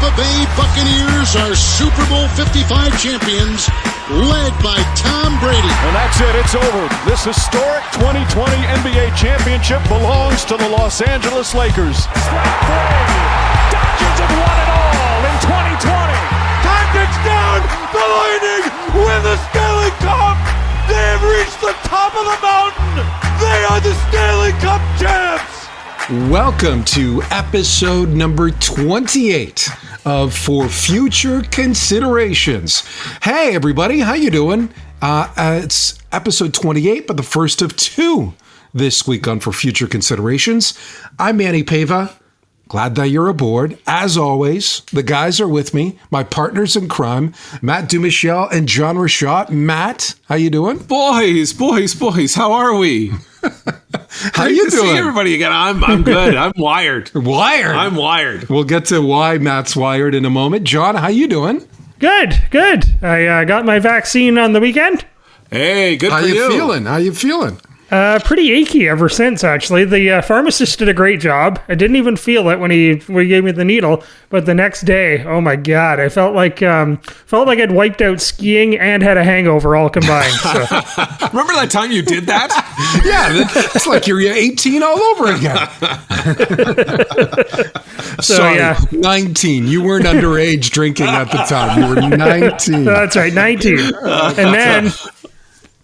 Tampa Bay Buccaneers are Super Bowl 55 champions, led by Tom Brady. And that's it. It's over. This historic 2020 NBA championship belongs to the Los Angeles Lakers. Strike. Dodgers have won it all in 2020. Time ticks down. The Lightning win the Stanley Cup. They have reached the top of the mountain. They are the Stanley Cup champs. Welcome to episode number 28 of For Future Considerations. Hey everybody, how you doing? Uh, uh, it's episode 28, but the first of two this week on For Future Considerations. I'm Manny Pava. Glad that you're aboard. As always, the guys are with me, my partners in crime, Matt Dumichel and John Rashad. Matt, how you doing? Boys, boys, boys, how are we? How Great you to doing? See everybody again. I'm I'm good. I'm wired. Wired. I'm wired. We'll get to why Matt's wired in a moment. John, how you doing? Good, good. I uh, got my vaccine on the weekend. Hey, good How for you, you. feeling? How you feeling? Uh, pretty achy ever since, actually. The uh, pharmacist did a great job. I didn't even feel it when he when he gave me the needle, but the next day, oh my god, I felt like um, felt like I'd wiped out skiing and had a hangover all combined. So, Remember that time you did that? Yeah, it's like you're 18 all over again. So, Sorry, yeah. 19. You weren't underage drinking at the time. You were 19. that's right, nineteen. and then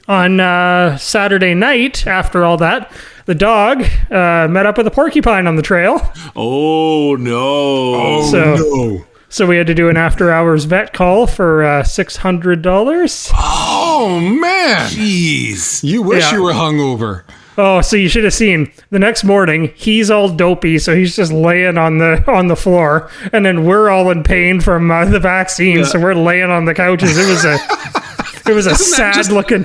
on uh, Saturday night, after all that, the dog uh, met up with a porcupine on the trail. Oh no. so. no. So we had to do an after hours vet call for uh, six hundred dollars. Oh, man. Jeez. You wish Yeah. you were hungover. Oh, so you should have seen the next morning. He's all dopey, so he's just laying on the on the floor, and then we're all in pain from uh, the vaccine, so we're laying on the couches. It was a it was a that sad just- looking.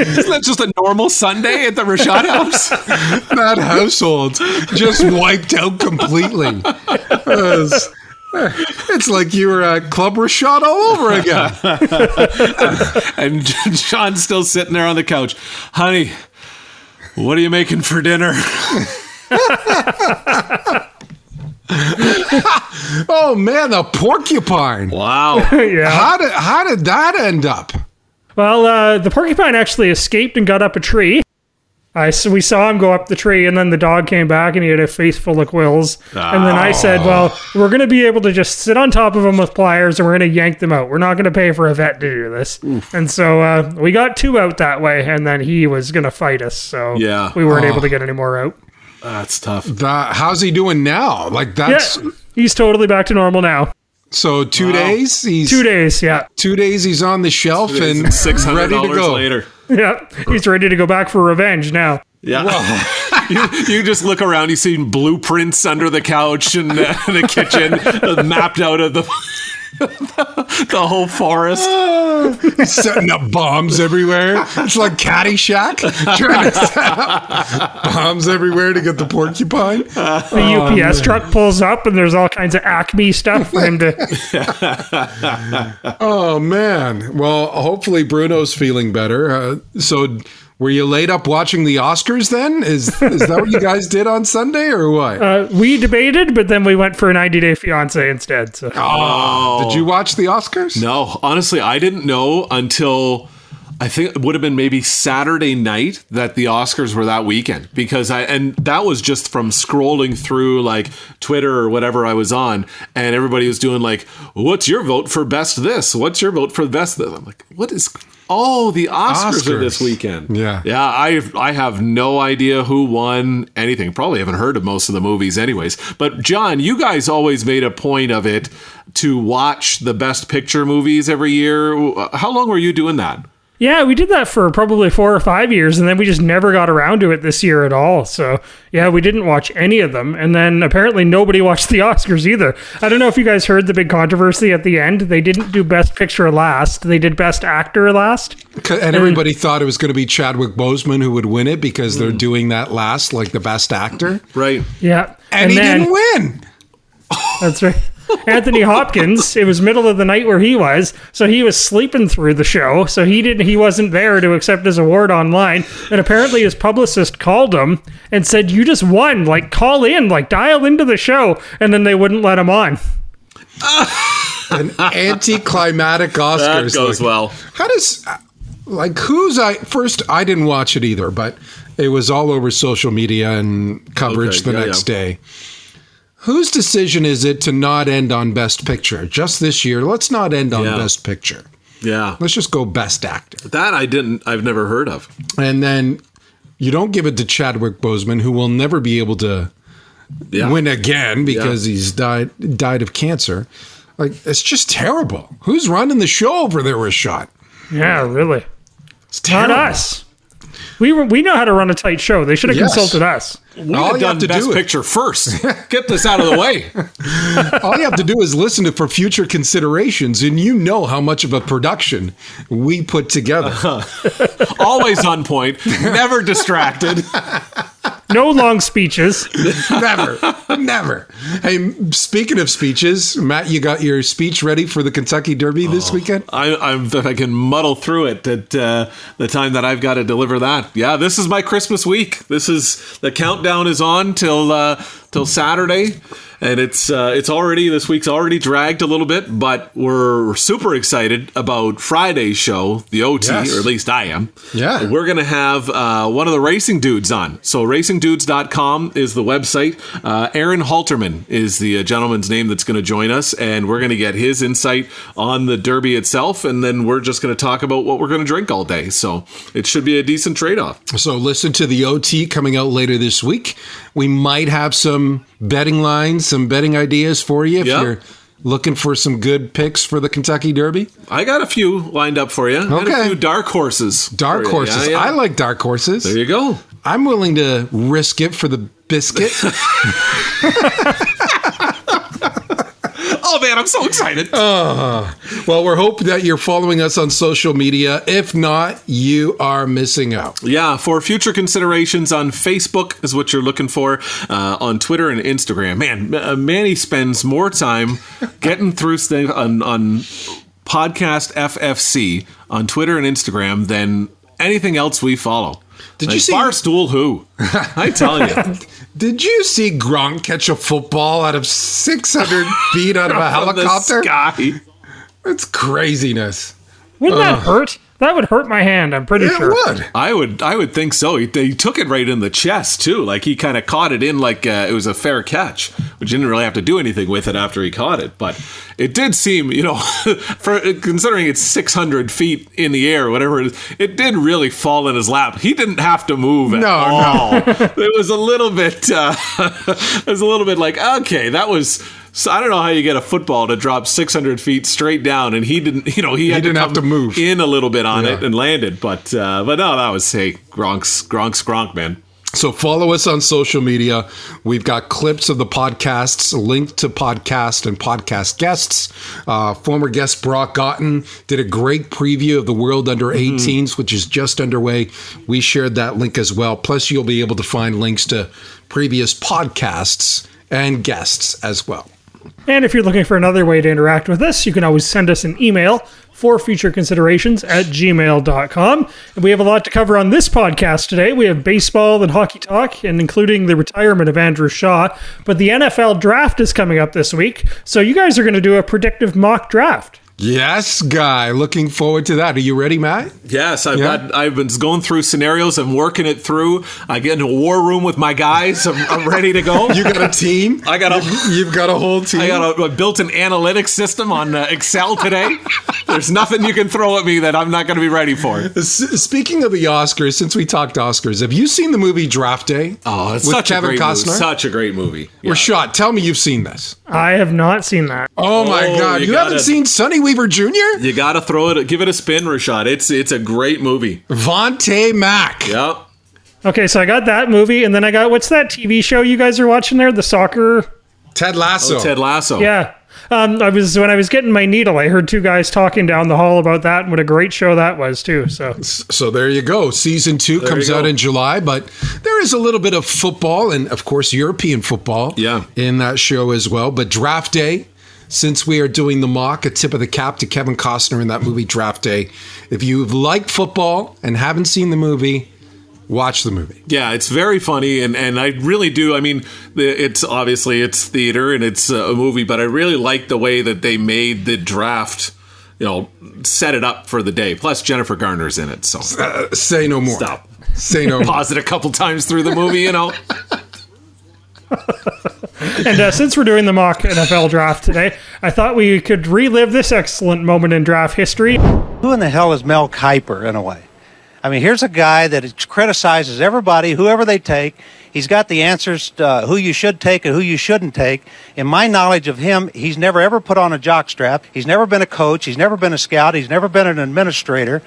Isn't that just a normal Sunday at the Rashad house? That household just wiped out completely. It's, it's like you were at Club Rashad all over again. and John's still sitting there on the couch. Honey, what are you making for dinner? Oh, man, the porcupine. Wow. yeah. How did, how did that end up? Well, uh, the porcupine actually escaped and got up a tree. I so we saw him go up the tree, and then the dog came back, and he had a face full of quills. And then I said, "Well, we're going to be able to just sit on top of him with pliers, and we're going to yank them out. We're not going to pay for a vet to do this." And so uh, we got two out that way, and then he was going to fight us. So Yeah. we weren't able to get any more out. That's tough. That, how's he doing now? Like, Yeah, that's he's totally back to normal now. So two days. He's Two days, yeah, two days he's on the shelf and Six hundred ready to dollars go. later. yeah. He's ready to go back for revenge now. Yeah. you, you just look around, you see blueprints under the couch and uh, the kitchen uh, mapped out of the the whole forest. He's setting up bombs everywhere. It's like Caddyshack, trying to set up bombs everywhere to get the porcupine. The UPS truck pulls up, and there's all kinds of Acme stuff for him to. Oh man! Well, hopefully Bruno's feeling better. Uh, so, were you laid up watching the Oscars? Then is is that what you guys did on Sunday or what? Uh, we debated, but then we went for a 90 Day Fiance instead. So Oh. Did you watch the Oscars? No, honestly, I didn't know until I think it would have been maybe Saturday night that the Oscars were that weekend because I and that was just from scrolling through like Twitter or whatever I was on and everybody was doing like what's your vote for best this? What's your vote for best this? I'm like what is Oh, the Oscars, are this weekend. Yeah. Yeah, I I have no idea who won anything. Probably haven't heard of most of the movies anyways. But John, you guys always made a point of it to watch the best picture movies every year. How long were you doing that? Yeah, we did that for probably four or five years, and then we just never got around to it this year at all. So, yeah, we didn't watch any of them. And then apparently nobody watched the Oscars either. I don't know if you guys heard the big controversy at the end. They didn't do Best Picture last, they did Best Actor last. And everybody thought it was going to be Chadwick Boseman who would win it because they're hmm. doing that last, like the best actor. Right. Yeah. And, he then, didn't win. That's right. Anthony Hopkins, it was middle of the night where he was, so he was sleeping through the show. So he didn't he wasn't there to accept his award online. And apparently his publicist called him and said, You just won. Like call in, like dial into the show, and then they wouldn't let him on. An anticlimactic Oscars. That goes like, well. How does like who's I first? I didn't watch it either, but it was all over social media and coverage Okay, the yeah, next yeah. day. Whose decision is it to not end on Best Picture just this year? Let's not end on Yeah. Best Picture. Yeah. Let's just go Best Actor, That I didn't, I've never heard of. and then you don't give it to Chadwick Boseman, who will never be able to Yeah. win again because he's died died of cancer. Like it's just terrible. Who's running the show over there, Rashad? Yeah, really. It's Not us. We were, we know how to run a tight show. They should have Yes. consulted us. We All have you done have to Best do it- Picture first. Get this out of the way. All you have to do is listen to for future considerations, and you know how much of a production we put together. Uh-huh. Always on point, never distracted. No long speeches. never, never. Hey, speaking of speeches, Matt, you got your speech ready for the Kentucky Derby this weekend? I, I'm, if I can muddle through it at uh, the time that I've got to deliver that. Yeah, this is my Christmas week. This is the countdown is on till uh, till Saturday, and it's uh, it's already this week's already dragged a little bit, but we're super excited about Friday's show, the OT, Yes. or at least I am. Yeah. we're gonna have uh, one of the racing dudes on. So racingdudes.com is the website. Uh, Aaron Halterman is the uh, gentleman's name that's to join us, and we're to get his insight on the Derby itself, and then we're just to talk about what we're to drink all day. So it should be a decent trade off. So listen to the OT coming out later this week. We might have some betting lines, some betting ideas for you if Yeah. you're looking for some good picks for the Kentucky Derby. I got a few lined up for you. Okay. a few dark horses. Dark horses. Yeah, yeah. I like dark horses. There you go. I'm willing to risk it for the biscuit. Oh man, I'm so excited. well, we're hoping that you're following us on social media. If not, you are missing out. Yeah, for future considerations on Facebook is what you're looking for. Uh, on Twitter and Instagram, man, uh, Manny spends more time getting through stuff on, on podcast FFC on Twitter and Instagram than anything else we follow. Did you Like, see- Barstool? Who? I tell you, Did you see Gronk catch a football out of 600 feet out of a From the helicopter? sky. It's craziness. Wouldn't that hurt? That would hurt my hand, I'm pretty It sure. would. I would, I would think so. He, he took it right in the chest too. Like he kind of caught it in like uh, it was a fair catch, which didn't really have to do anything with it after he caught it. But it did seem, you know, for considering it's 600 feet in the air, whatever it is, it did really fall in his lap. He didn't have to move at No, all. it was a little bit, uh, it was a little bit like, okay, that was. So I don't know how you get a football to drop 600 feet straight down, and he didn't. You know, he, had didn't to have to move. in a little bit on Yeah. it and landed. But uh, but no, that was hey Gronk's Gronk's Gronk man. So follow us on social media. We've got clips of the podcasts linked to podcast and podcast guests. Uh, former guest Brock Otten did a great preview of the World Under 18s, which is just underway. We shared that link as well. Plus, you'll be able to find links to previous podcasts and guests as well. And if you're looking for another way to interact with us, you can always send us an email for future considerations at gmail.com. And we have a lot to cover on this podcast today. We have baseball and hockey talk, and including the retirement of Andrew Shaw. But the NFL draft is coming up this week. So you guys are going to do a predictive mock draft. Yes, guy. Looking forward to that. Are you ready, Matt? Yes, I've Yeah. got. I've been going through scenarios. I'm working it through. I get in a war room with my guys. I'm, I'm ready to go. You got a team? I got a- You've got a whole team. I got a, a built-in analytics system on uh, Excel today. There's nothing you can throw at me that I'm not going to be ready for. S- Speaking of the Oscars, since we talked Oscars, have you seen the movie Draft Day? Oh, it's with such Kevin a great Costner. movie. Such a great movie. Yeah. Rashad, tell me you've seen this. I have not seen that. Oh my Oh, God, you you, haven't gotta- seen Sonny Weaver Jr. You got to throw it. Give it a spin, Rashad. It's it's a great movie. Vontae Mack. Yep. Okay, so I got that movie, and then I got what's that TV show you guys are watching there? The soccer. Ted Lasso. Ted Lasso. Yeah. Um, I was when I was getting my needle, I heard two guys talking down the hall about that and what a great show that was too. So So there you go. Season two comes out in July, but there is a little bit of football and, of course, European football Yeah. in that show as well. But Draft Day, since we are doing the mock, a tip of the cap to Kevin Costner in that movie Draft Day. If you've liked football and haven't seen the movie, watch the movie. Yeah, it's very funny, and, and I really do. I mean, it's obviously it's theater and it's a movie, but I really like the way that they made the draft. You know, set it up for the day. Plus, Jennifer Garner's in it, so Uh, say no more. Stop. Say no more. pause it a couple times through the movie. You know, And uh, since we're doing the mock NFL draft today, I thought we could relive this excellent moment in draft history. Who in the hell is Mel Kiper in a way? I mean, here's a guy that criticizes everybody, whoever they take. He's got the answers to uh, who you should take and who you shouldn't take. In my knowledge of him, he's never ever put on a jockstrap. He's never been a coach. He's never been a scout. He's never been an administrator.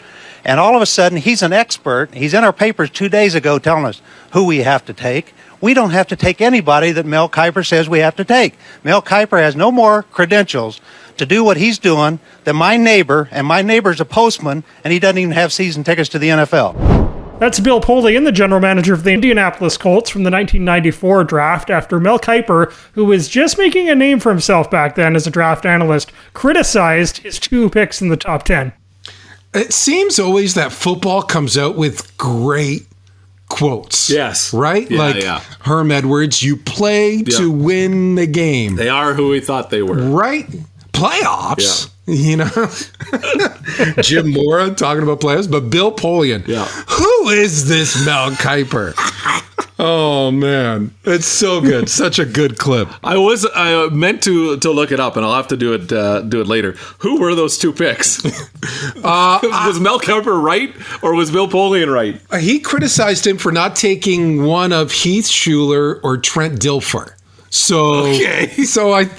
And all of a sudden, he's an expert. He's in our papers two days ago telling us who we have to take. We don't have to take anybody that Mel Kiper says we have to take. Mel Kiper has no more credentials to do what he's doing than my neighbor, and my neighbor's a postman, and he doesn't even have season tickets to the NFL. That's Bill Polian, the general manager of the Indianapolis Colts from the 1994 draft, after Mel Kiper, who was just making a name for himself back then as a draft analyst, criticized his two picks in the top 10. It seems always that football comes out with great quotes. Yes. Right? Yeah, like yeah. Herm Edwards, you play to win the game. they are who we thought they were. right? Playoffs. You know, Jim Mora talking about playoffs, but Bill Polian. Yeah. Who is this Mel Kiper? Oh man, it's so good. Such a good clip. I was I meant to to look it up, and I'll have to do it uh, do it later. Who were those two picks? Uh, was Mel Kiper right, or was Bill Polian right? He criticized him for not taking one of Heath Shuler or Trent Dilfer. So, Okay. so I,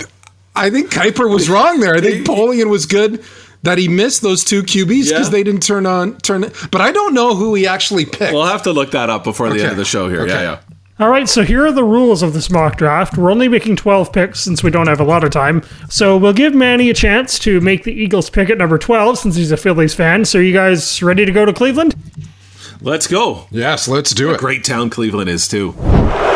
I think Kiper was wrong there. I think Polian was good that he missed those two QBs because Yeah. they didn't turn on turn. But I don't know who he actually picked. We'll have to look that up before the Okay. end of the show here. Okay. Yeah, yeah. All right, so here are the rules of this mock draft. We're only making 12 picks since we don't have a lot of time. So we'll give Manny a chance to make the Eagles pick at number 12 since he's a Phillies fan. So you guys ready to go to Cleveland? Let's go. yes, let's do it. Great town Cleveland is too.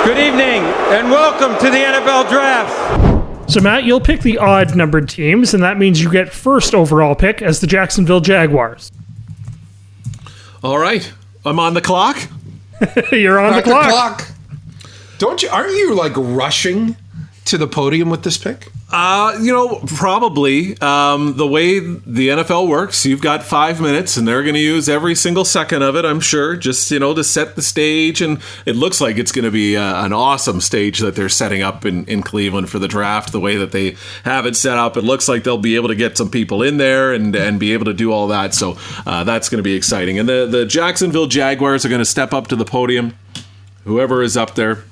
Good evening and welcome to the NFL Draft. So Matt, you'll pick the odd numbered teams, and that means you get first overall pick as the Jacksonville Jaguars. All right, I'm on the clock. You're on the At clock. Don't you? Aren't you like rushing to the podium with this pick? Uh, you know, probably um, the way the NFL works, you've got five minutes, and they're going to use every single second of it. I'm sure, just you know, to set the stage, and it looks like it's going to be uh, an awesome stage that they're setting up in, in Cleveland for the draft. The way that they have it set up, it looks like they'll be able to get some people in there and and be able to do all that. So uh, that's going to be exciting. And the the Jacksonville Jaguars are going to step up to the podium. Whoever is up there,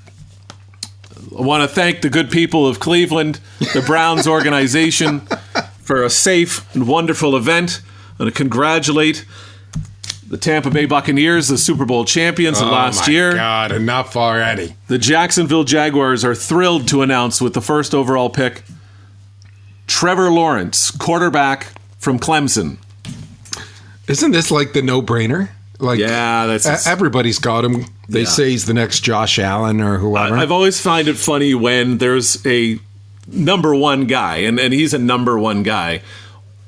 I want to thank the good people of Cleveland, the Browns organization, for a safe and wonderful event. And to congratulate the Tampa Bay Buccaneers, the Super Bowl champions of oh last oh my year. God, enough already. The Jacksonville Jaguars are thrilled to announce with the first overall pick Trevor Lawrence, quarterback from Clemson. Isn't this like the no-brainer? Like, Yeah, that's everybody's got him. They Yeah. say he's the next Josh Allen or whoever. I've always find it funny when there's a number one guy, and, and he's a number one guy.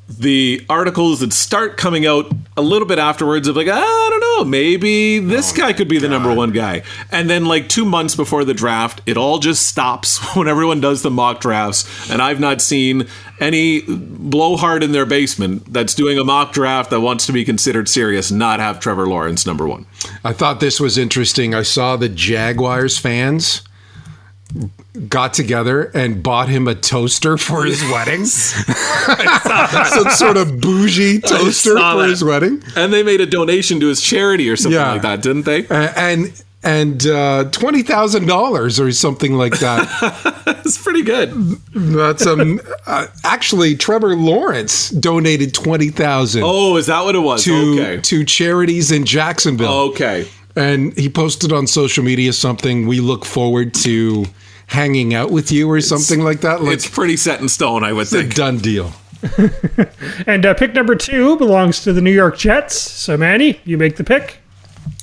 The articles that start coming out a little bit afterwards of like, ah, I don't know, maybe this oh guy could be the number one guy. And then like two months before the draft, it all just stops when everyone does the mock drafts. And I've not seen any blowhard in their basement that's doing a mock draft that wants to be considered serious not have Trevor Lawrence number one. I thought this was interesting. I saw the Jaguars fans got together and bought him a toaster for his wedding. Some sort of bougie toaster for that. his wedding. And they made a donation to his charity or something Yeah. like that, didn't they? A- And and uh, twenty thousand dollars or something like that. It's pretty good. That's um. Uh, actually, Trevor Lawrence donated twenty thousand. Oh, is that what it was? to okay. to charities in Jacksonville. Okay. And he posted on social media something. We look forward to hanging out with you or something like that. Like It's pretty set in stone, I would it's a think. done deal. And uh, pick number two belongs to the New York Jets. So Manny, you make the pick.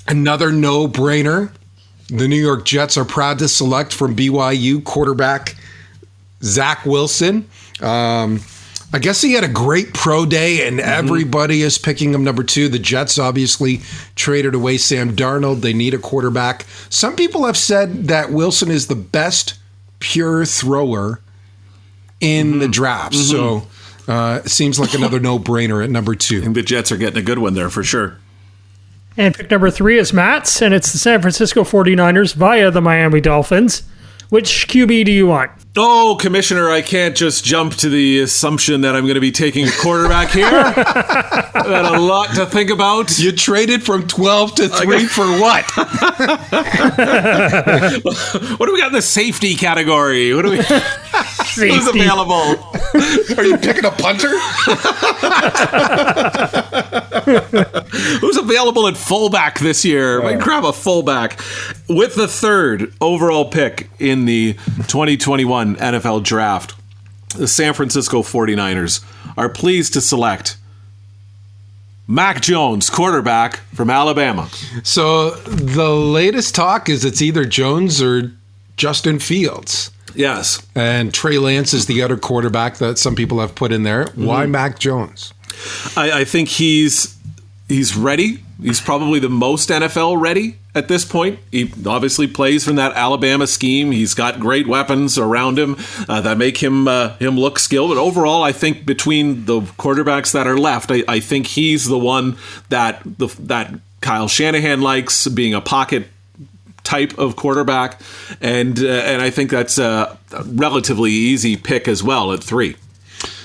Another no brainer. The New York Jets are proud to select from BYU quarterback Zach Wilson. Um, I guess he had a great pro day, and mm-hmm. everybody is picking him number two. The Jets obviously traded away Sam Darnold. They need a quarterback. Some people have said that Wilson is the best pure thrower in the mm-hmm. draft. So mm-hmm. uh, it seems like another no brainer at number two. The Jets are getting a good one there for sure. And pick number three is Matt's, and it's the San Francisco 49ers via the Miami Dolphins. Which QB do you want? Oh, Commissioner, I can't just jump to the assumption that I'm going to be taking a quarterback here. I've got a lot to think about. You traded from 12 to 3 for what? What do we got in the safety category? What do we? Who's available? Are you picking a punter? Who's available at fullback this year? Might oh. grab a fullback with the third overall pick in the 2021 NFL Draft. The San Francisco 49ers are pleased to select Mac Jones, quarterback from Alabama. So the latest talk is it's either Jones or Justin Fields. Yes. And Trey Lance is the other quarterback that some people have put in there. Why mm-hmm. Mac Jones? I, I think he's he's ready. He's probably the most NFL ready at this point. He obviously plays from that Alabama scheme. He's got great weapons around him uh, that make him uh, him look skilled. But overall, I think between the quarterbacks that are left, I, I think he's the one that the that Kyle Shanahan likes being a pocket type of quarterback, and uh, and I think that's a relatively easy pick as well at three.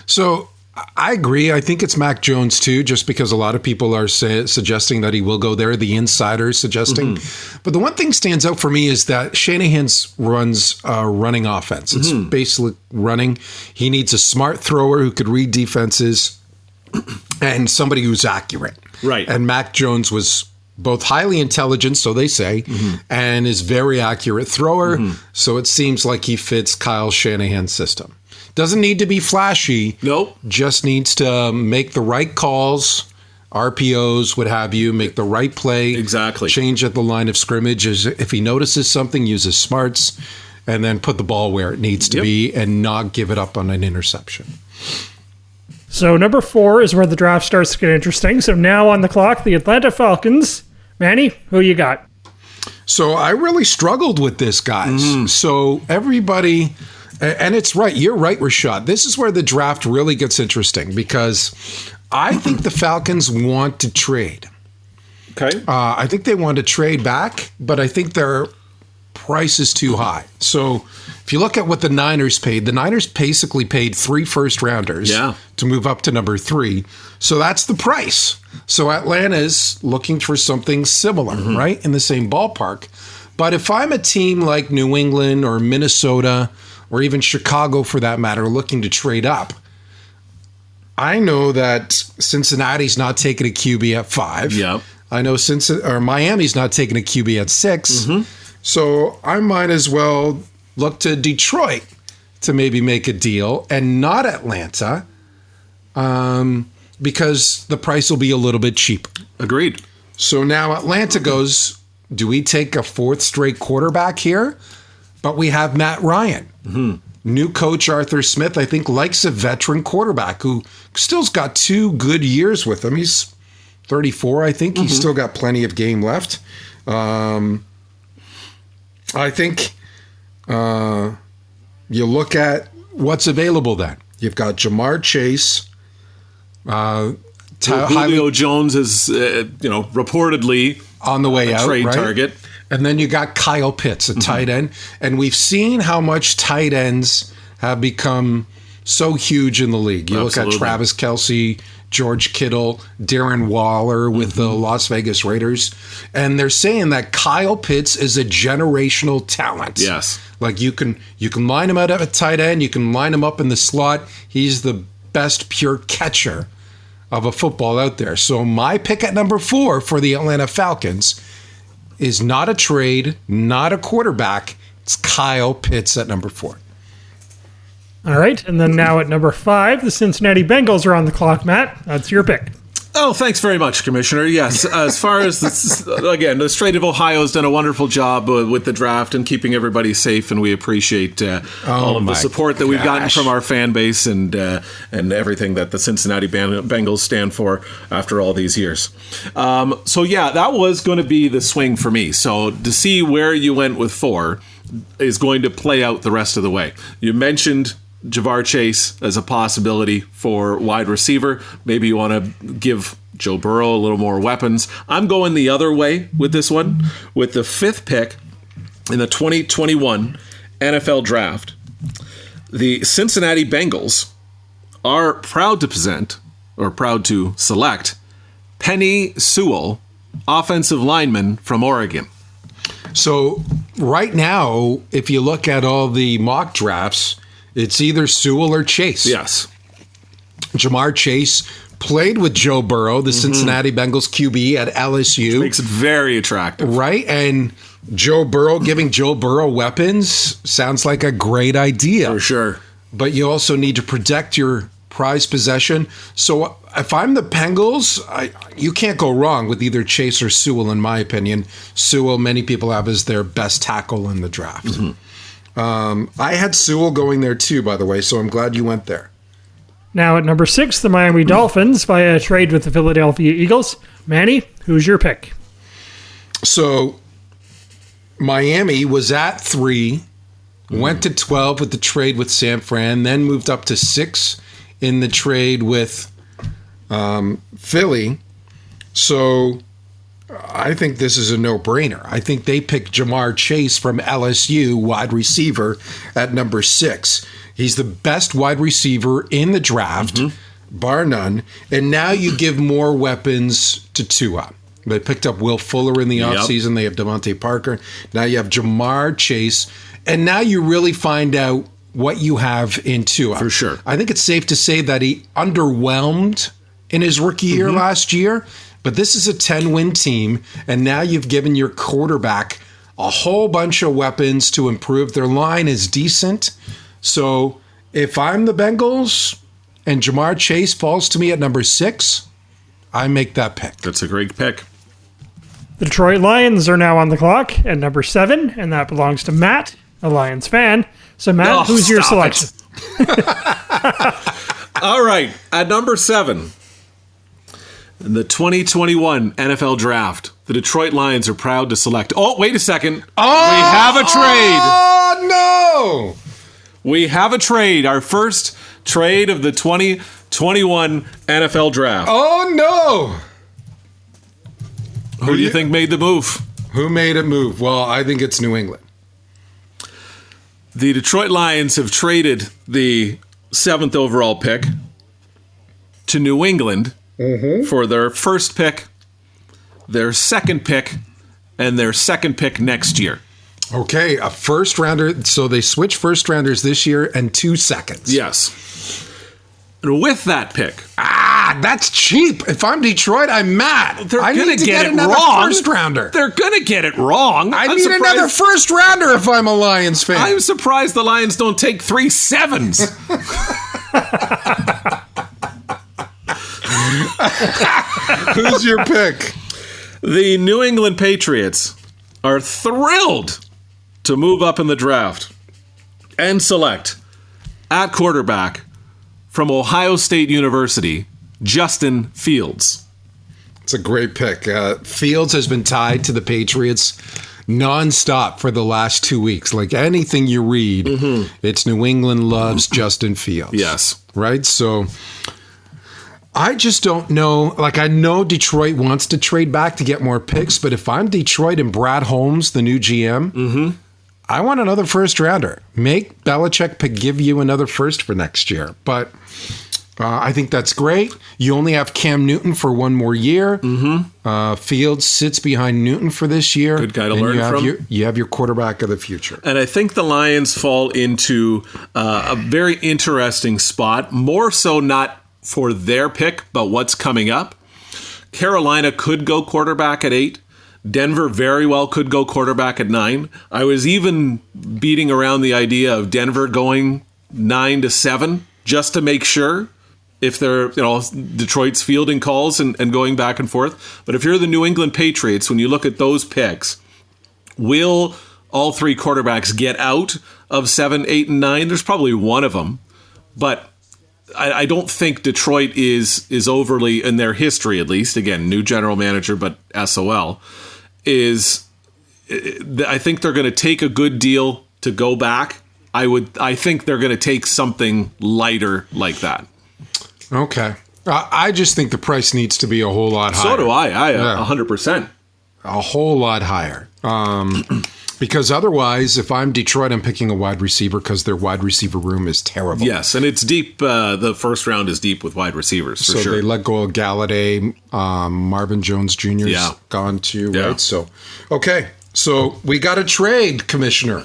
So I agree. I think it's Mac Jones too, just because a lot of people are say, suggesting that he will go there. The insiders suggesting, mm-hmm. but the one thing stands out for me is that Shanahan's runs a running offense. It's mm-hmm. basically running. He needs a smart thrower who could read defenses and somebody who's accurate. Right. And Mac Jones was both highly intelligent, so they say, mm-hmm. and is very accurate thrower. So it seems like he fits Kyle Shanahan's system. Doesn't need to be flashy. Nope. Just needs to make the right calls, RPOs, what have you, make the right play. Exactly. Change at the line of scrimmage. Is- If he notices something, uses smarts, and then put the ball where it needs to Yep. be and not give it up on an interception. So number four is where the draft starts to get interesting. So now on the clock, the Atlanta Falcons. Manny, who you got? So I really struggled with this, guys. Mm. So everybody, a- and it's right. You're right, Rashad. This is where the draft really gets interesting because I think the Falcons want to trade. Okay. Uh, I think they want to trade back, but I think their price is too high. So if you look at what the Niners paid, the Niners basically paid three first rounders Yeah. to move up to number three. So that's the price. So Atlanta's looking for something similar, right? In the same ballpark. But if I'm a team like New England or Minnesota or even Chicago for that matter, looking to trade up, I know that Cincinnati's not taking a QB at five. Yep. I know since or Miami's not taking a QB at 6 Mm-hmm. so I might as well look to Detroit to maybe make a deal and not Atlanta, um, because the price will be a little bit cheaper. Agreed. So now Atlanta goes. Do we take a fourth straight quarterback here? But we have Matt Ryan. New coach Arthur Smith, I think, likes a veteran quarterback who still's got two good years with him. He's 34, I think. He's still got plenty of game left. Um, I think uh, you look at what's available then. You've got Ja'Marr Chase. Uh, ta- highly- Julio Jones is, uh, you know, reportedly on the way out, trade right? target. And then you got Kyle Pitts, a mm-hmm. tight end, and we've seen how much tight ends have become so huge in the league. You look at Travis Kelce, George Kittle, Darren Waller with the mm-hmm. Las Vegas Raiders, and they're saying that Kyle Pitts is a generational talent. Yes. Like you can you can line him out at a tight end, you can line him up in the slot. He's the best pure catcher of a football out there. So my pick at number four for the Atlanta Falcons is not a trade, not a quarterback. It's Kyle Pitts at number four. All right, and then now at number five, the Cincinnati Bengals are on the clock. Matt, that's your pick. Oh, thanks very much, Commissioner. Yes, as far as this, again, the Strait of Ohio has done a wonderful job uh, with the draft and keeping everybody safe, and we appreciate uh, all of the support that we've gotten from our fan base and uh, and everything that the Cincinnati Bengals stand for after all these years. Um, so yeah, that was going to be the swing for me. So to see where you went with four is going to play out the rest of the way. You mentioned Ja'Marr Chase as a possibility for wide receiver. Maybe you want to give Joe Burrow a little more weapons. I'm going the other way with this one. With the fifth pick in the 2021 NFL Draft, the Cincinnati Bengals are proud to present or proud to select Penei Sewell, offensive lineman from Oregon. So right now, if you look at all the mock drafts, it's either Sewell or Chase. Yes. Ja'Marr Chase played with Joe Burrow, the mm-hmm. Cincinnati Bengals QB at LSU. Makes it very attractive. right? And Joe Burrow giving Joe Burrow weapons sounds like a great idea. For sure. But you also need to protect your prized possession. So if I'm the Bengals, I, you can't go wrong with either Chase or Sewell, in my opinion. Sewell, many people have as their best tackle in the draft. Mm-hmm. Um, I had Sewell going there too, by the way, so I'm glad you went there. Now at number six, the Miami Dolphins via a trade with the Philadelphia Eagles. Manny, who's your pick? So Miami was at three, went to 12 with the trade with San Fran, then moved up to six in the trade with um, Philly. So I think this is a no brainer. I think they picked Ja'Marr Chase from LSU, wide receiver, at number six. He's the best wide receiver in the draft, bar none. And now you give more weapons to Tua. They picked up Will Fuller in the Yep. offseason. They have DeVante Parker. Now you have Ja'Marr Chase. And now you really find out what you have in Tua. For sure. I think it's safe to say that he underwhelmed in his rookie year Mm-hmm. last year, but this is a 10 win team, and now you've given your quarterback a whole bunch of weapons to improve. Their line is decent. So if I'm the Bengals and Ja'Marr Chase falls to me at number six, I make that pick. That's a great pick. The Detroit Lions are now on the clock at number seven, and that belongs to Matt, a Lions fan. So, Matt, Oh, who's your selection? All right, at number seven, in the 2021 NFL Draft, the Detroit Lions are proud to select. Oh, wait a second. Oh, we have a trade. Oh, no. We have a trade. Our first trade of the 2021 NFL Draft. Oh, no. Who do you think made the move? Who made it move? Well, I think it's New England. The Detroit Lions have traded the seventh overall pick to New England for their first pick, their second pick, and their second pick next year. Okay, a first rounder. So they switch first rounders this year and two seconds. Yes. And with that pick, Ah, that's cheap. If I'm Detroit, I'm mad. they're I going need to to get, get, it another wrong. first rounder. They're going to get it wrong. I I'm need surprised- another first rounder if I'm a Lions fan. I'm surprised the Lions don't take three sevens. Who's your pick? the New England Patriots are thrilled to move up in the draft and select at quarterback from Ohio State University, Justin Fields. It's a great pick. Uh, Fields has been tied to the Patriots nonstop for the last two weeks. Like anything you read, it's New England loves Justin Fields. Yes. Right? So I just don't know. Like, I know Detroit wants to trade back to get more picks, but if I'm Detroit and Brad Holmes, the new GM, I want another first rounder. Make Belichick give you another first for next year. But uh, I think that's great. You only have Cam Newton for one more year. Mm-hmm. Uh, Fields sits behind Newton for this year. Good guy to and learn you have from. Your, you have your quarterback of the future. And I think the Lions fall into uh, a very interesting spot, more so not for their pick, but what's coming up. Carolina could go quarterback at eight. Denver very well could go quarterback at nine. I was even beating around the idea of Denver going nine to seven just to make sure. if they're you know Detroit's fielding calls and, and going back and forth. But if you're the New England Patriots, when you look at those picks, will all three quarterbacks get out of seven, eight, and nine? There's probably one of them, but I, I don't think Detroit is is overly in their history, at least. Again, new general manager, but SOL is. I think they're going to take a good deal to go back. I would. I think they're going to take something lighter like that. Okay. I just think the price needs to be a whole lot higher. So do I. I Yeah. hundred percent. a whole lot higher. Um, because otherwise, if I'm Detroit, I'm picking a wide receiver because their wide receiver room is terrible. Yes, and it's deep. Uh, the first round is deep with wide receivers for so sure. they let go of Golladay, um, Marvin Jones junior Yeah. gone too, Yeah. right? So, okay, so we got a trade, Commissioner.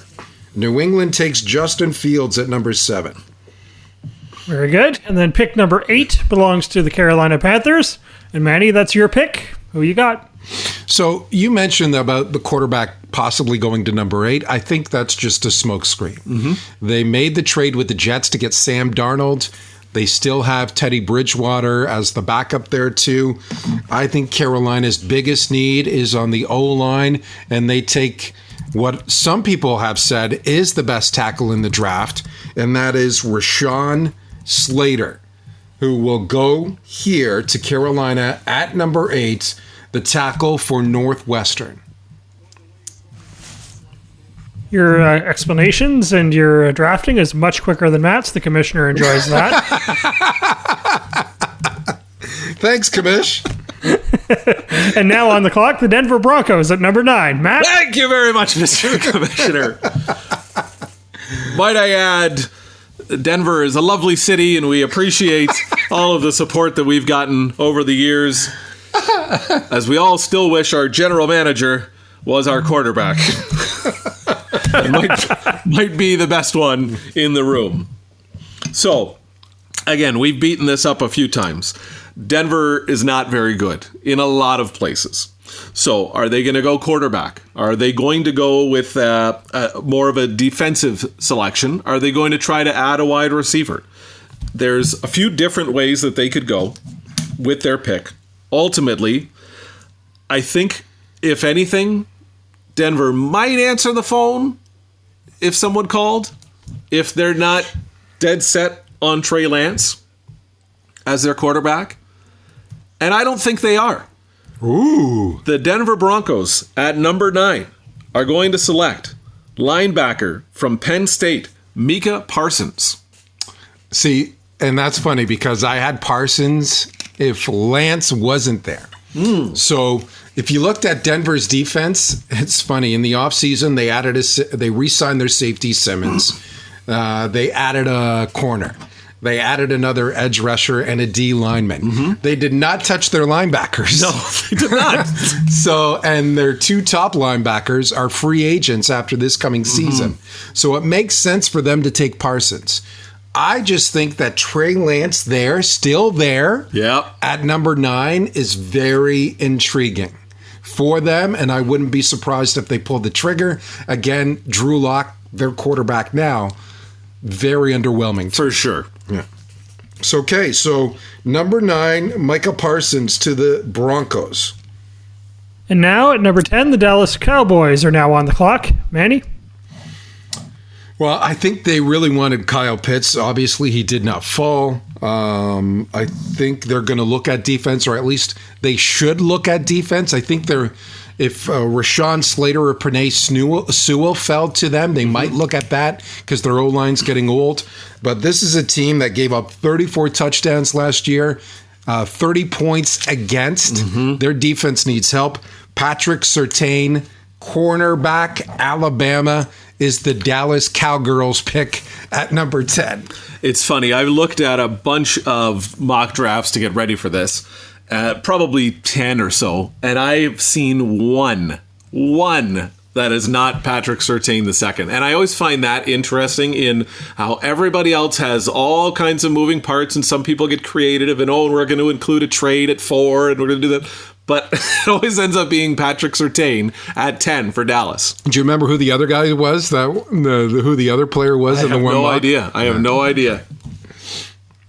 New England takes Justin Fields at number seven. Very good. And then pick number eight belongs to the Carolina Panthers. And Manny, that's your pick. Who you got? So you mentioned about the quarterback possibly going to number eight. I think that's just a smokescreen. Mm-hmm. They made the trade with the Jets to get Sam Darnold. They still have Teddy Bridgewater as the backup there too. I think Carolina's biggest need is on the O line, and they take what some people have said is the best tackle in the draft, and that is Rashawn Slater who will go here to Carolina at number eight, the tackle for Northwestern. Your uh, explanations and your uh, drafting is much quicker than Matt's. The commissioner enjoys that. Thanks, Kamish. and now on the clock, the Denver Broncos at number nine. Matt? Thank you very much, Mr. Commissioner. Might I add, Denver is a lovely city, and we appreciate all of the support that we've gotten over the years. As we all still wish our general manager was our quarterback. Might, might be the best one in the room. So, again, we've beaten this up a few times. Denver is not very good in a lot of places. So, are they going to go quarterback? Are they going to go with uh, uh, more of a defensive selection? Are they going to try to add a wide receiver? There's a few different ways that they could go with their pick. Ultimately, I think, if anything, Denver might answer the phone if someone called, if they're not dead set on Trey Lance as their quarterback. And I don't think they are. Ooh. The Denver Broncos at number nine are going to select linebacker from Penn State, Micah Parsons. See, and that's funny because I had Parsons if Lance wasn't there. So if you looked at Denver's defense, it's funny. In the offseason, they added a, they re-signed their safety Simmons. Uh, they added a corner. They added another edge rusher and a D lineman. They did not touch their linebackers. No, they did not. So, and their two top linebackers are free agents after this coming season. So it makes sense for them to take Parsons. I just think that Trey Lance there, still there, Yeah. at number nine, is very intriguing for them. And I wouldn't be surprised if they pulled the trigger. Again, Drew Lock, their quarterback now, very underwhelming. For sure. Yeah. So, okay, so number nine, Micah Parsons to the Broncos. And now at number 10, the Dallas Cowboys are now on the clock. Manny? Well, I think they really wanted Kyle Pitts. Obviously, he did not fall. Um, I think they're going to look at defense, or at least they should look at defense. I think they're. If uh, Rashawn Slater or Penei Sewell, fell to them, they might look at that because their O line's getting old. But this is a team that gave up 34 touchdowns last year, uh, 30 points against. Their defense needs help. Patrick Surtain, cornerback, Alabama, is the Dallas Cowgirls pick at number 10. It's funny. I looked at a bunch of mock drafts to get ready for this, uh, probably 10 or so, and I've seen one, one that is not Patrick Surtain II. And I always find that interesting in how everybody else has all kinds of moving parts, and some people get creative and, oh, we're going to include a trade at four, and we're going to do that. But it always ends up being Patrick Surtain at 10 for Dallas. Do you remember who the other guy was? That the, who the other player was I in the have one no mock? idea. I have no idea.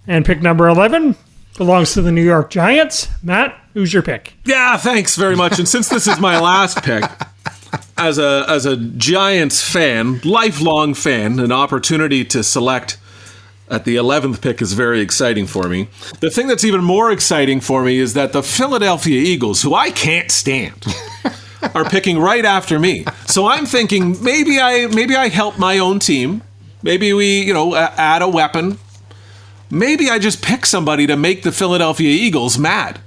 And pick number 11 belongs to the New York Giants. Matt, who's your pick? Yeah, thanks very much. And since this is my last pick, as a as a Giants fan, lifelong fan, an opportunity to select at the 11th pick is very exciting for me. The thing that's even more exciting for me is that the Philadelphia Eagles, who I can't stand, are picking right after me. So I'm thinking maybe I maybe I help my own team. Maybe we, you know, add a weapon. Maybe I just pick somebody to make the Philadelphia Eagles mad.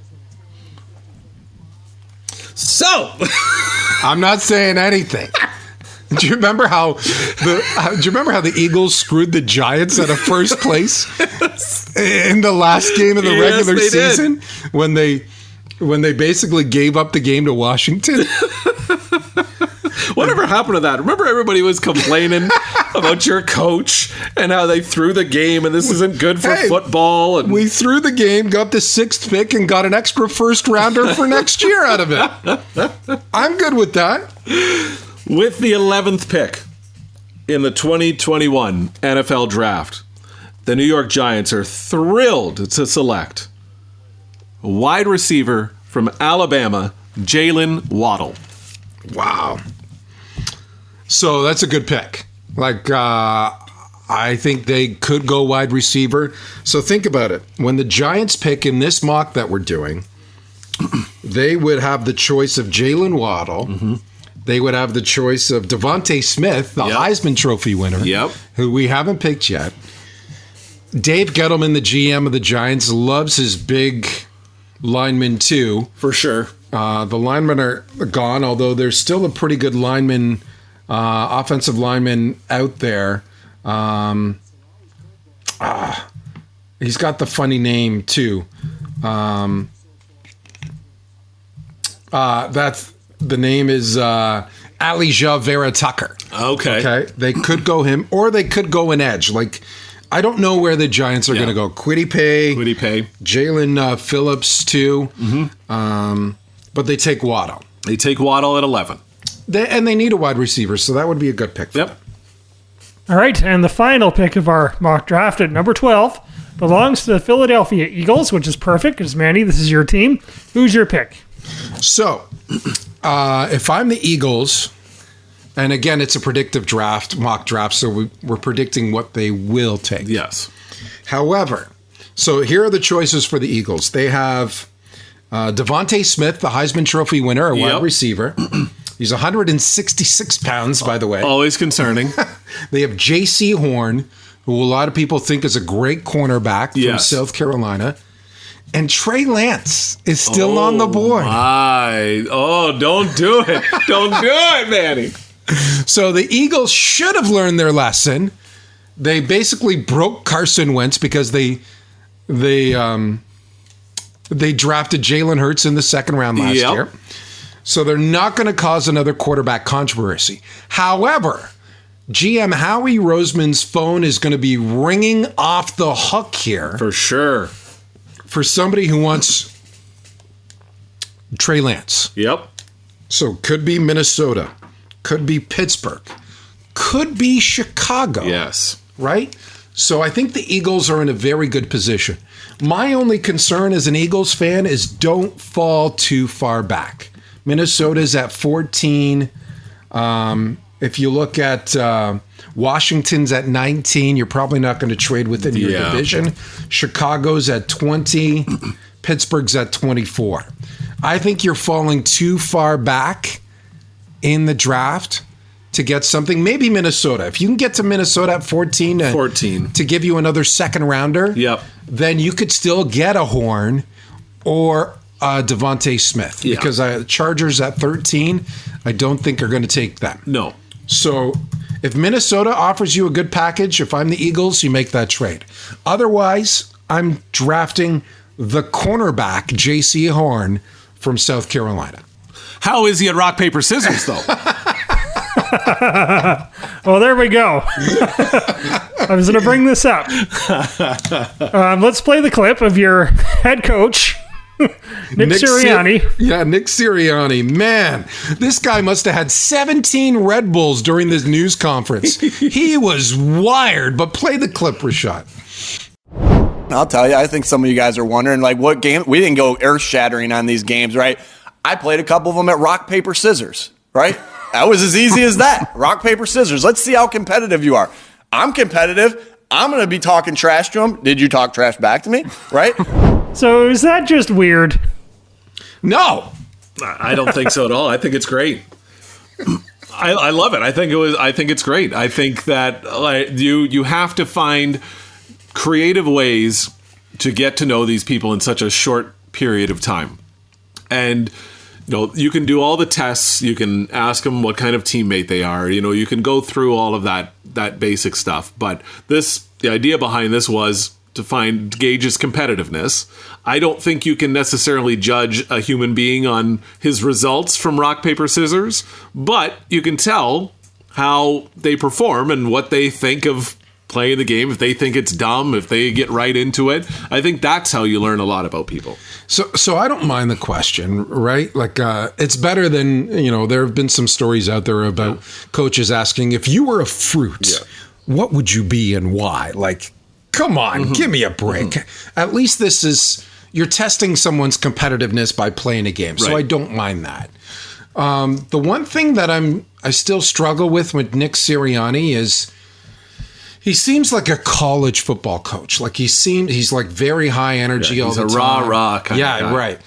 So, I'm not saying anything. Do you remember how the? How, do you remember how the Eagles screwed the Giants out of first place in the last game of the Yes, regular they did. season when they when they basically gave up the game to Washington? whatever happened to that? Remember, everybody was complaining about your coach and how they threw the game, and this isn't good for Hey, football. And We threw the game, got the sixth pick, and got an extra first rounder for next year out of it. I'm good with that. With the 11th pick in the 2021 NFL Draft, the New York Giants are thrilled to select wide receiver from Alabama, Jaylen Waddle. Wow. So that's a good pick. Like, uh, I think they could go wide receiver. So think about it. When the Giants pick in this mock that we're doing, they would have the choice of Jaylen Waddle. They would have the choice of DeVonta Smith, the Yep. Heisman Trophy winner, Yep. who we haven't picked yet. Dave Gettleman, the GM of the Giants, loves his big lineman too. For sure. Uh, the linemen are gone, although there's still a pretty good lineman, uh, offensive lineman out there. Um, ah, he's got the funny name too. Um, uh, that's the name is uh, Alijah Vera Tucker. Okay. Okay, they could go him, or they could go an edge. Like I don't know where the Giants are Yeah. going to go. Kwity Paye, Would he pay? Jaelan uh, Phillips too. Hmm. Um, but they take Waddle. They take Waddle at 11. They, and they need a wide receiver, so that would be a good pick. For Yep. them. All right, and the final pick of our mock draft at number 12 belongs to the Philadelphia Eagles, which is perfect because, Manny, this is your team. Who's your pick? So, uh, if I'm the Eagles, and again, it's a predictive draft, mock draft, so we, we're predicting what they will take. Yes. However, so here are the choices for the Eagles. They have uh, DeVonta Smith, the Heisman Trophy winner, a wide Yep. receiver. He's 166 pounds, by the way. Always concerning. They have Jaycee Horn, who a lot of people think is a great cornerback from South Carolina. And Trey Lance is still on the board. I oh, don't do it. Don't do it, Manny. So the Eagles should have learned their lesson. They basically broke Carson Wentz because they they um, they drafted Jalen Hurts in the second round last Yep. year. So they're not going to cause another quarterback controversy. However, GM Howie Roseman's phone is going to be ringing off the hook here For sure. For somebody who wants Trey Lance. Yep. So could be Minnesota, could be Pittsburgh, could be Chicago. Yes. Right? So I think the Eagles are in a very good position. My only concern as an Eagles fan is don't fall too far back. Minnesota's at 14. Um, if you look at uh, Washington's at 19, you're probably not going to trade within your Yeah. division. Chicago's at 20. Pittsburgh's at 24. I think you're falling too far back in the draft to get something. Maybe Minnesota. If you can get to Minnesota at 14 to, 14. to give you another second rounder, Yep. then you could still get a Horn or uh, DeVonta Smith Yeah. because uh, Chargers at 13, I don't think are going to take them. No. So if Minnesota offers you a good package, if I'm the Eagles, you make that trade. Otherwise, I'm drafting the cornerback, Jaycee Horn from South Carolina. How is he at rock paper scissors though? Well, there we go. I was going to bring this up. Um, let's play the clip of your head coach, Nick, Sir- Sirianni. yeah, Nick Sirianni. Man, this guy must have had 17 Red Bulls during this news conference. he was wired, but play the clip, Rashad. I'll tell you, I think some of you guys are wondering, like, what game? We didn't go earth shattering on these games, right? I played a couple of them at rock, paper, scissors, right? That was as easy as that. Rock, paper, scissors. Let's see how competitive you are. I'm competitive. I'm going to be talking trash to him. Did you talk trash back to me? Right? So is that just weird? No, I don't think so at all. I think it's great. I, I love it. I think it was. I think it's great. I think that like you you have to find creative ways to get to know these people in such a short period of time, and you know you can do all the tests. You can ask them what kind of teammate they are. You know you can go through all of that that basic stuff. But this the idea behind this was to find gauge his competitiveness. I don't think you can necessarily judge a human being on his results from rock paper scissors, but you can tell how they perform and what they think of playing the game. If they think it's dumb, if they get right into it, I think that's how you learn a lot about people. So, so I don't mind the question, right? Like, uh, it's better than you know. There have been some stories out there about yeah. coaches asking if you were a fruit, yeah. what would you be and why? Like, come on, mm-hmm. give me a break. Mm-hmm. At least this is you're testing someone's competitiveness by playing a game, so. I don't mind that. Um, the one thing that I'm I still struggle with with Nick Sirianni is he seems like a college football coach. Like he seems he's like very high energy yeah, all the time. rah rah kind yeah, of guy. right.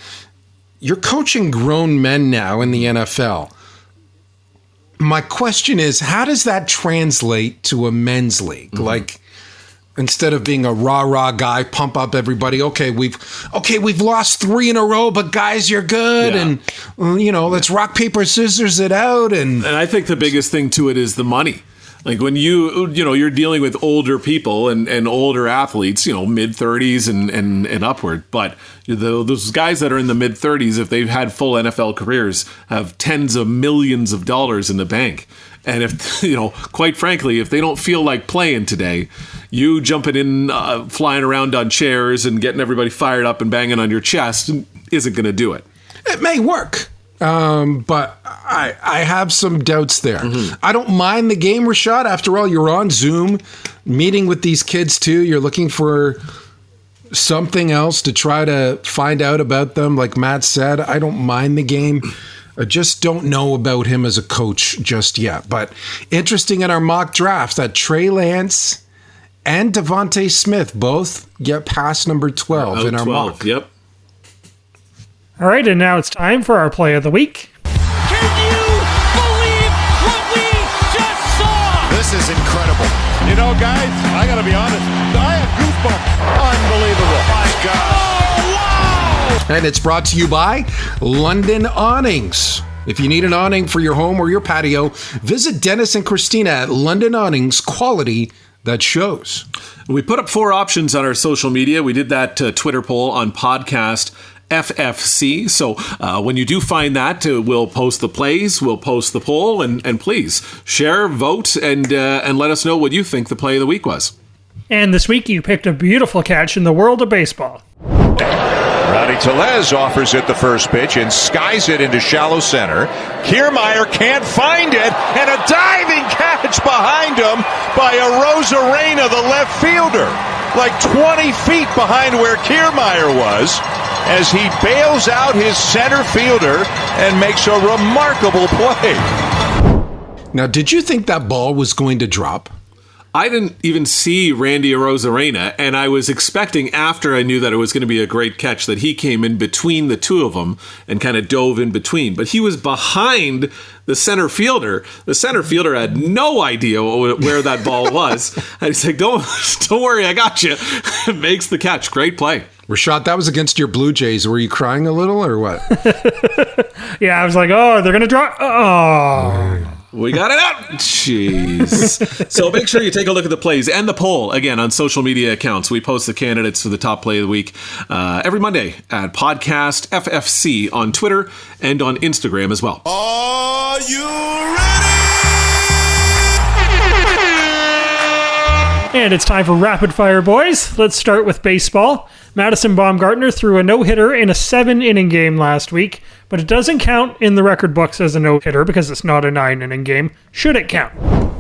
You're coaching grown men now in the NFL. My question is, how does that translate to a men's league? Mm-hmm. Like instead of being a rah rah guy, pump up everybody. Okay, we've okay we've lost three in a row, but guys, you're good, yeah. and uh, you know let's rock paper scissors it out. And and I think the biggest thing to it is the money. Like when you you know you're dealing with older people and, and older athletes, you know mid 30s and, and and upward. But the, those guys that are in the mid 30s, if they've had full NFL careers, have tens of millions of dollars in the bank. And if you know, quite frankly, if they don't feel like playing today, you jumping in, uh, flying around on chairs and getting everybody fired up and banging on your chest isn't going to do it. It may work. Um, but I I have some doubts there. Mm-hmm. I don't mind the game, Rashad. After all, you're on Zoom, meeting with these kids too. You're looking for something else to try to find out about them. Like Matt said, I don't mind the game. I just don't know about him as a coach just yet. But interesting in our mock draft that Trey Lance and DeVonta Smith both get past number 12 oh, in our 12, mock. Yep. All right, and now it's time for our play of the week. Can you believe what we just saw? This is incredible. You know, guys, I got to be honest. And it's brought to you by London Awnings. If you need an awning for your home or your patio, visit Dennis and Christina at London Awnings Quality that shows. We put up four options on our social media. We did that uh, Twitter poll on podcast FFC. So uh, when you do find that, uh, we'll post the plays, we'll post the poll, and, and please share, vote, and uh, and let us know what you think the play of the week was. And this week you picked a beautiful catch in the world of baseball. Rowdy Tellez offers it the first pitch and skies it into shallow center. Kiermaier can't find it, and a diving catch behind him by Arozarena, the left fielder, like 20 feet behind where Kiermaier was as he bails out his center fielder and makes a remarkable play. Now, did you think that ball was going to drop? I didn't even see Randy Arozarena, and I was expecting after I knew that it was going to be a great catch that he came in between the two of them and kind of dove in between. But he was behind the center fielder. The center fielder had no idea where that ball was, and he's like, "Don't, don't worry, I got you." Makes the catch. Great play. Rashad, that was against your Blue Jays. Were you crying a little or what? yeah, I was like, "Oh, they're gonna drop." Oh. We got it out. Jeez. so make sure you take a look at the plays and the poll again on social media accounts. We post the candidates for the top play of the week uh, every Monday at Podcast FFC on Twitter and on Instagram as well. Are you ready? And it's time for rapid fire, boys. Let's start with baseball. Madison Bumgarner threw a no hitter in a seven inning game last week, but it doesn't count in the record books as a no hitter because it's not a nine inning game. Should it count?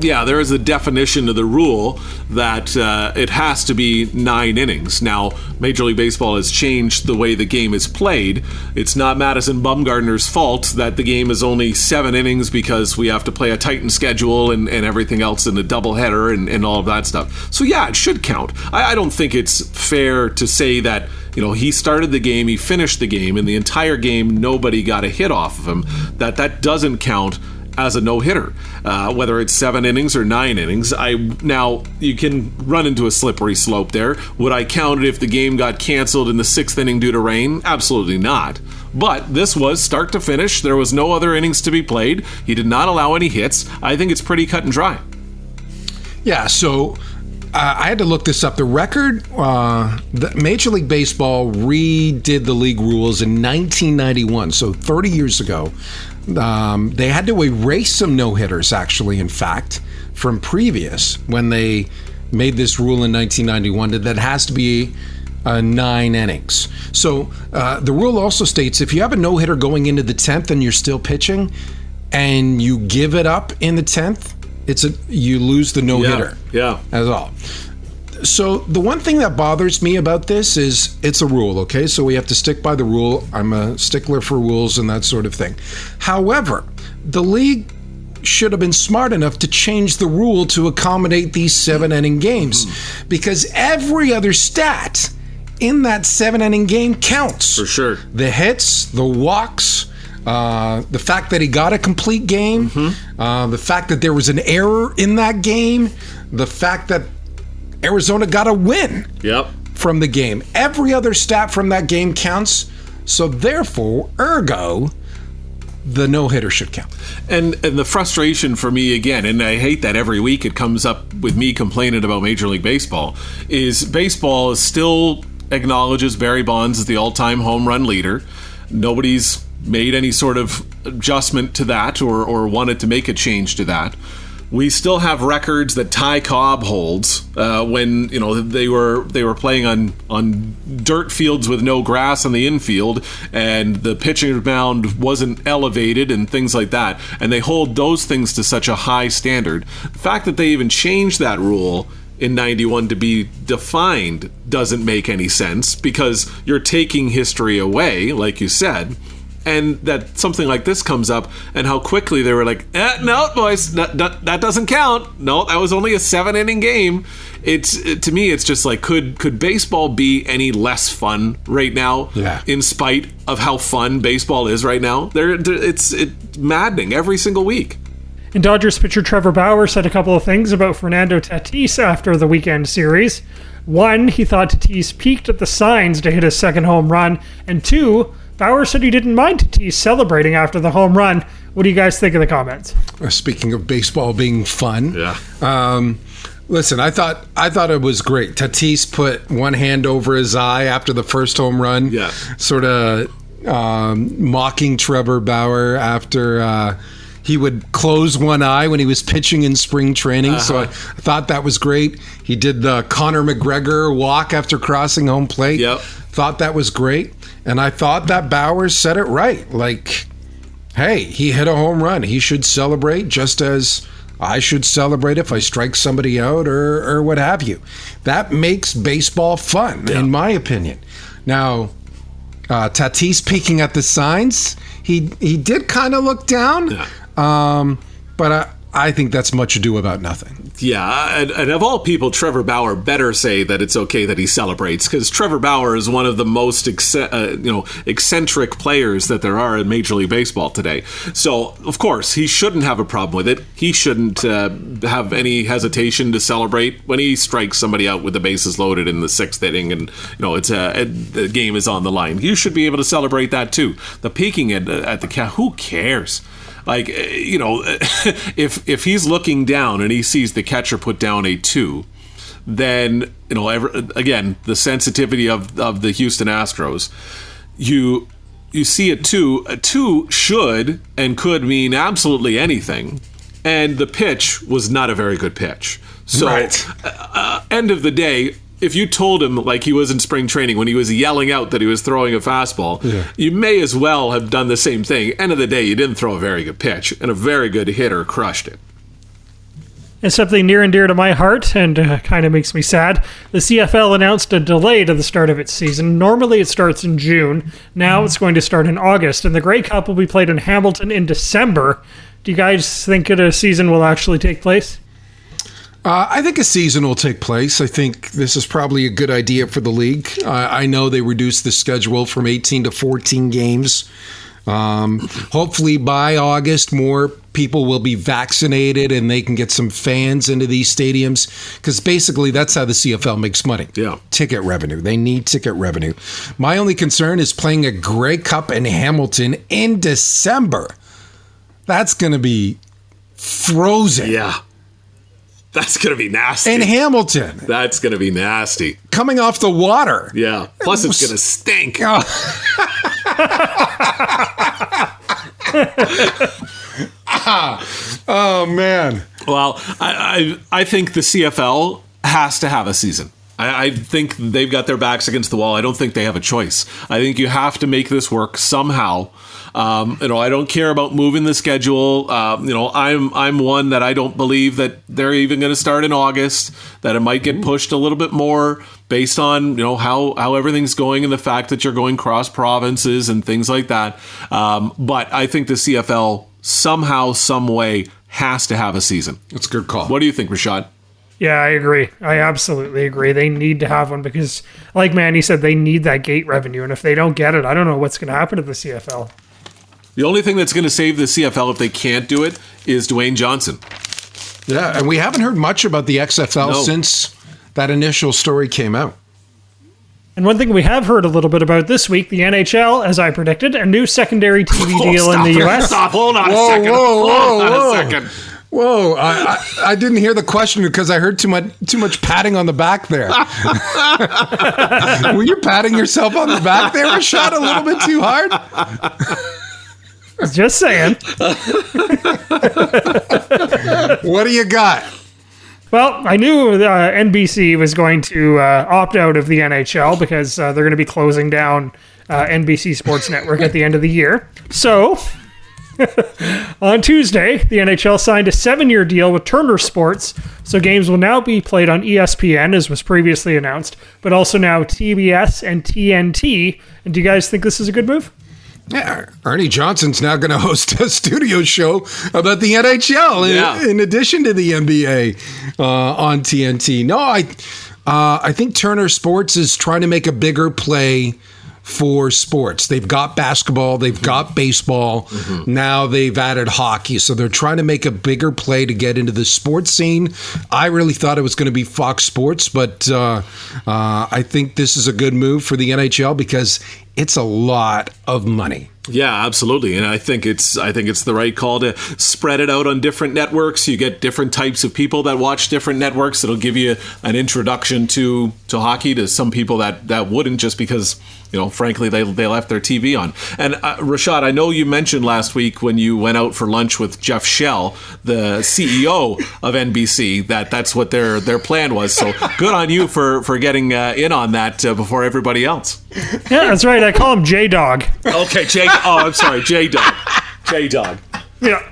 Yeah, there is a definition of the rule that uh, it has to be nine innings. Now, Major League Baseball has changed the way the game is played. It's not Madison Bumgarner's fault that the game is only seven innings because we have to play a tightened schedule and, and everything else in a doubleheader and, and all of that stuff. So, yeah, it should count. I, I don't think it's fair to say that you know he started the game he finished the game and the entire game nobody got a hit off of him that that doesn't count as a no hitter, uh, whether it's seven innings or nine innings. I now you can run into a slippery slope there. Would I count it if the game got canceled in the sixth inning due to rain? Absolutely not. But this was start to finish. There was no other innings to be played. He did not allow any hits. I think it's pretty cut and dry. Yeah, so uh, I had to look this up. The record, uh, the Major League Baseball redid the league rules in 1991, so 30 years ago. Um, they had to erase some no hitters, actually, in fact, from previous when they made this rule in 1991 that has to be uh, nine innings. So uh, the rule also states if you have a no hitter going into the 10th and you're still pitching and you give it up in the 10th, it's a you lose the no hitter. Yeah. That's all. So the one thing that bothers me about this is it's a rule, okay? So we have to stick by the rule. I'm a stickler for rules and that sort of thing. However, the league should have been smart enough to change the rule to accommodate these seven inning games mm-hmm. because every other stat in that seven inning game counts. For sure. The hits, the walks, uh, the fact that he got a complete game, uh, the fact that there was an error in that game, the fact that Arizona got a win Yep. from the game. Every other stat from that game counts. So therefore, ergo, the no hitter should count. And and the frustration for me again, and I hate that every week it comes up with me complaining about Major League Baseball, is baseball still acknowledges Barry Bonds as the all-time home run leader. Nobody's made any sort of adjustment to that or or wanted to make a change to that. We still have records that Ty Cobb holds uh, when you know they were they were playing on on dirt fields with no grass in the infield, and the pitching mound wasn't elevated and things like that. And they hold those things to such a high standard. The fact that they even changed that rule in 91 to be defined doesn't make any sense because you're taking history away, like you said and that something like this comes up and how quickly they were like eh, no boys that, that, that doesn't count no that was only a seven inning game it's it, to me it's just like could could baseball be any less fun right now Yeah. in spite of how fun baseball is right now there it's it maddening every single week And Dodgers pitcher Trevor Bauer said a couple of things about Fernando Tatis after the weekend series. One, he thought Tatis peeked at the signs to hit his second home run. And two, Bauer said he didn't mind Tatis celebrating after the home run. What do you guys think of the comments? Uh, Speaking of baseball being fun, Yeah. Um, listen, I thought I thought it was great. Tatis put one hand over his eye after the first home run. Yeah. sort of um, mocking Trevor Bauer after. Uh, he would close one eye when he was pitching in spring training, so I Uh-huh. thought that was great. He did the Conor McGregor walk after crossing home plate. Yep. Thought that was great, and I thought that Bowers said it right. Like, hey, he hit a home run. He should celebrate just as I should celebrate if I strike somebody out or, or what have you. That makes baseball fun, in my opinion. Now, uh, Tatis peeking at the signs, he he did kind of look down, um, but I, I think that's much ado about nothing. Yeah, and, and of all people, Trevor Bauer better say that it's okay that he celebrates because Trevor Bauer is one of the most ex- uh, you know eccentric players that there are in Major League Baseball today. So of course he shouldn't have a problem with it. He shouldn't uh, have any hesitation to celebrate when he strikes somebody out with the bases loaded in the sixth inning, and you know it's a, the game is on the line. You should be able to celebrate that too. The peeking at, at the cat, who cares? Like uh, you know, if if he's looking down and he sees the catcher put down a two, then you know ever, again the sensitivity of of the Houston Astros, you you see a two. A two should and could mean absolutely anything, and the pitch was not a very good pitch. So Right. uh, end of the day, if you told him like he was in spring training when he was yelling out that he was throwing a fastball, Yeah. you may as well have done the same thing. End of the day, you didn't throw a very good pitch, and a very good hitter crushed it. And something near and dear to my heart and uh, kind of makes me sad. The CFL announced a delay to the start of its season. Normally it starts in June. Now it's going to start in August, and the Grey Cup will be played in Hamilton in December. Do you guys think that a season will actually take place? Uh, I think a season will take place. I think this is probably a good idea for the league. Uh, I know they reduced the schedule from 18 to 14 games. Um, hopefully, by August, more people will be vaccinated and they can get some fans into these stadiums because basically that's how the CFL makes money. Yeah. Ticket revenue. They need ticket revenue. My only concern is playing a Grey Cup in Hamilton in December. That's going to be frozen. Yeah. That's going to be nasty. In Hamilton, That's going to be nasty. coming off the water. Yeah. Plus, it's going to stink. Oh. oh man. Well, I, I I think the CFL has to have a season. I, I think they've got their backs against the wall. I don't think they have a choice. I think you have to make this work somehow. Um, you know, I don't care about moving the schedule. Um, you know, I'm I'm one that I don't believe that they're even going to start in August. That it might get pushed a little bit more based on you know how how everything's going and the fact that you're going cross provinces and things like that. Um, but I think the CFL somehow, some way has to have a season. That's a good call. What do you think, Rashad? Yeah, I agree. I absolutely agree. They need to have one because, like Manny said, they need that gate revenue. And if they don't get it, I don't know what's going to happen to the CFL. The only thing that's going to save the CFL if they can't do it is Dwayne Johnson. Yeah, and we haven't heard much about the XFL No. since that initial story came out. And one thing we have heard a little bit about this week, the NHL, as I predicted, a new secondary TV Oh, deal in the it. U.S. Stop. Hold on Whoa, a second. whoa, Hold whoa, on whoa. a second. Whoa! I, I, I didn't hear the question because I heard too much too much patting on the back there. Were you patting yourself on the back there, Rashad, a little bit too hard? Just saying. What do you got? Well, I knew uh, NBC was going to uh, opt out of the NHL because uh, they're going to be closing down uh, NBC Sports Network at the end of the year. So, on Tuesday, the NHL signed a seven year deal with Turner Sports. So, games will now be played on ESPN, as was previously announced, but also now TBS and TNT. And do you guys think this is a good move? Yeah, Ernie Johnson's now going to host a studio show about the NHL in, Yeah. in addition to the NBA uh, on TNT. No, I uh, I think Turner Sports is trying to make a bigger play for sports. They've got basketball, they've got baseball. Now they've added hockey, so they're trying to make a bigger play to get into the sports scene. I really thought it was going to be Fox Sports, but uh, uh, I think this is a good move for the NHL because it's a lot of money. Yeah, absolutely, and I think it's I think it's the right call to spread it out on different networks. You get different types of people that watch different networks. It'll give you an introduction to to hockey to some people that that wouldn't just because you know, frankly, they they left their TV on. And uh, Rashad, I know you mentioned last week when you went out for lunch with Jeff Shell, the CEO of NBC, that that's what their their plan was. So good on you for for getting uh, in on that uh, before everybody else. Yeah, that's right. I call him J Dog. Okay, J. Oh, I'm sorry, J Dog. J Dog. Yeah.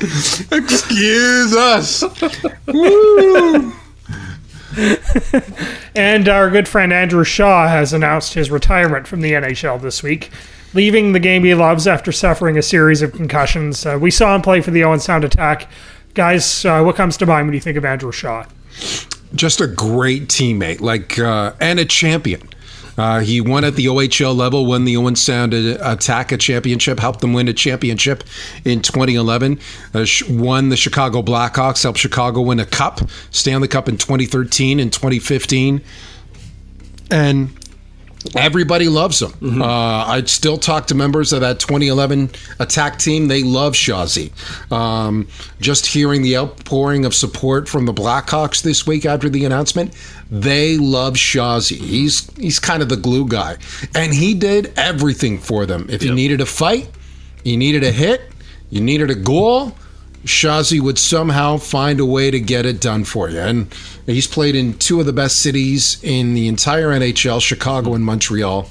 Excuse us. And our good friend Andrew Shaw has announced his retirement from the NHL this week, leaving the game he loves after suffering a series of concussions. Uh, we saw him play for the Owen Sound Attack. Guys, uh, what comes to mind when you think of Andrew Shaw? Just a great teammate, like uh, and a champion. Uh, he won at the OHL level, won the Owen Sound Attack a championship, helped them win a championship in 2011. Uh, won the Chicago Blackhawks, helped Chicago win a cup, Stanley Cup in 2013 and 2015, and everybody loves him. Uh, I'd still talk to members of that 2011 attack team. They love Shazi. Um, just hearing the outpouring of support from the Blackhawks this week after the announcement, they love Shazi. He's he's kind of the glue guy, and he did everything for them. If you needed a fight, you needed a hit, you needed a goal. Shazi would somehow find a way to get it done for you. And he's played in two of the best cities in the entire NHL, Chicago and Montreal.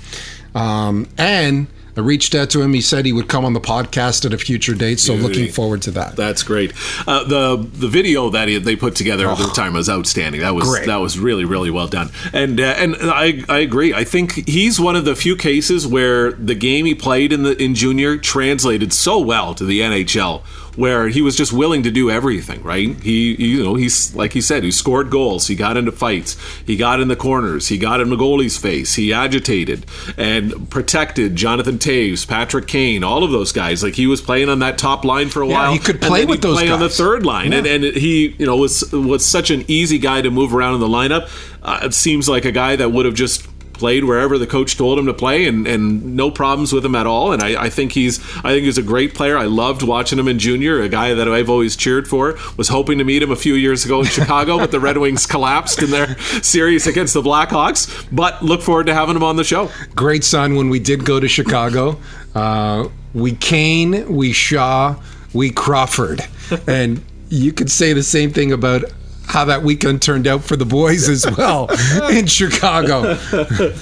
Um, and I reached out to him. He said he would come on the podcast at a future date. So looking forward to that. That's great. Uh, the the video that he, they put together at the time was outstanding. That was Great. that was really really well done. And uh, and I I agree. I think he's one of the few cases where the game he played in the in junior translated so well to the NHL. Where he was just willing to do everything, right? He, you know, he's like he said, he scored goals, he got into fights, he got in the corners, he got in the goalie's face, he agitated and protected Jonathan Toews, Patrick Kane, all of those guys. Like he was playing on that top line for a Yeah, while. he could play with those play on the third line, and and he, you know, was was such an easy guy to move around in the lineup. Uh, it seems like a guy that would have just played wherever the coach told him to play and, and no problems with him at all. And I, I think he's I think he's a great player. I loved watching him in junior a guy that I've always cheered for. Was hoping to meet him a few years ago in Chicago but the Red Wings collapsed in their series against the Blackhawks. But look forward to having him on the show. Great son when we did go to Chicago. Uh, we Kane, we Shaw, we Crawford. And you could say the same thing about how that weekend turned out for the boys as well in Chicago.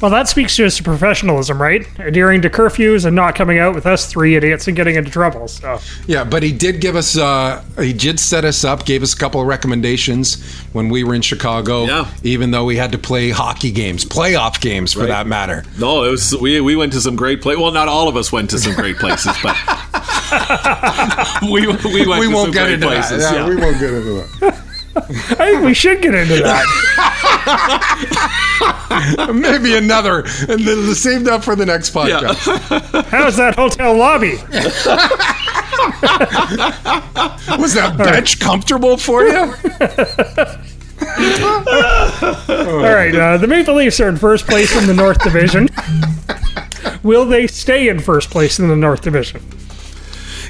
Well, that speaks to his professionalism, right? Adhering to curfews and not coming out with us three idiots and getting into trouble. So, Yeah, but he did give us, uh, he did set us up, gave us a couple of recommendations when we were in Chicago, Yeah. even though we had to play hockey games, playoff games for Right. that matter. no it was we, we went to some great places well not all of us went to some great places but we, we went We to some won't get great into places that. Yeah, yeah. We won't get into that. I think we should get into that. Maybe another, and then save that for the next podcast. How's that hotel lobby? Was that bench comfortable for you? All right, uh, the Maple Leafs are in first place in the North Division. Will they stay in first place in the North Division?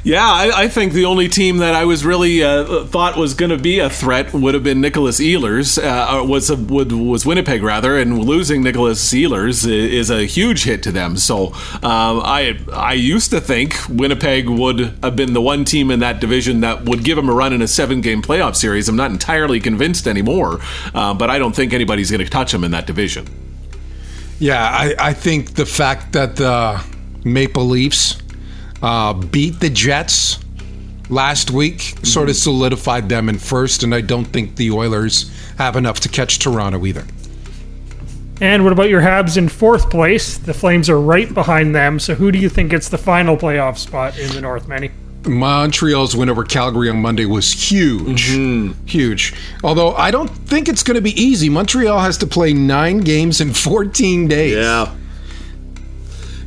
Yeah, I, I think the only team that I was really uh, thought was going to be a threat would have been Nicholas Ehlers. Uh, or was a, would, was Winnipeg rather, and losing Nicholas Ehlers is a huge hit to them. So um, I I used to think Winnipeg would have been the one team in that division that would give them a run in a seven game playoff series. I'm not entirely convinced anymore, uh, but I don't think anybody's going to touch them in that division. Yeah, I, I think the fact that the Maple Leafs uh, beat the Jets last week sort of solidified them in first, and I don't think the Oilers have enough to catch Toronto either. And what about your Habs in fourth place? The Flames are right behind them. So who do you think gets the final playoff spot in the North, Manny? Montreal's win over Calgary on Monday was huge. Huge. Although I don't think it's going to be easy. Montreal has to play nine games in 14 days. Yeah.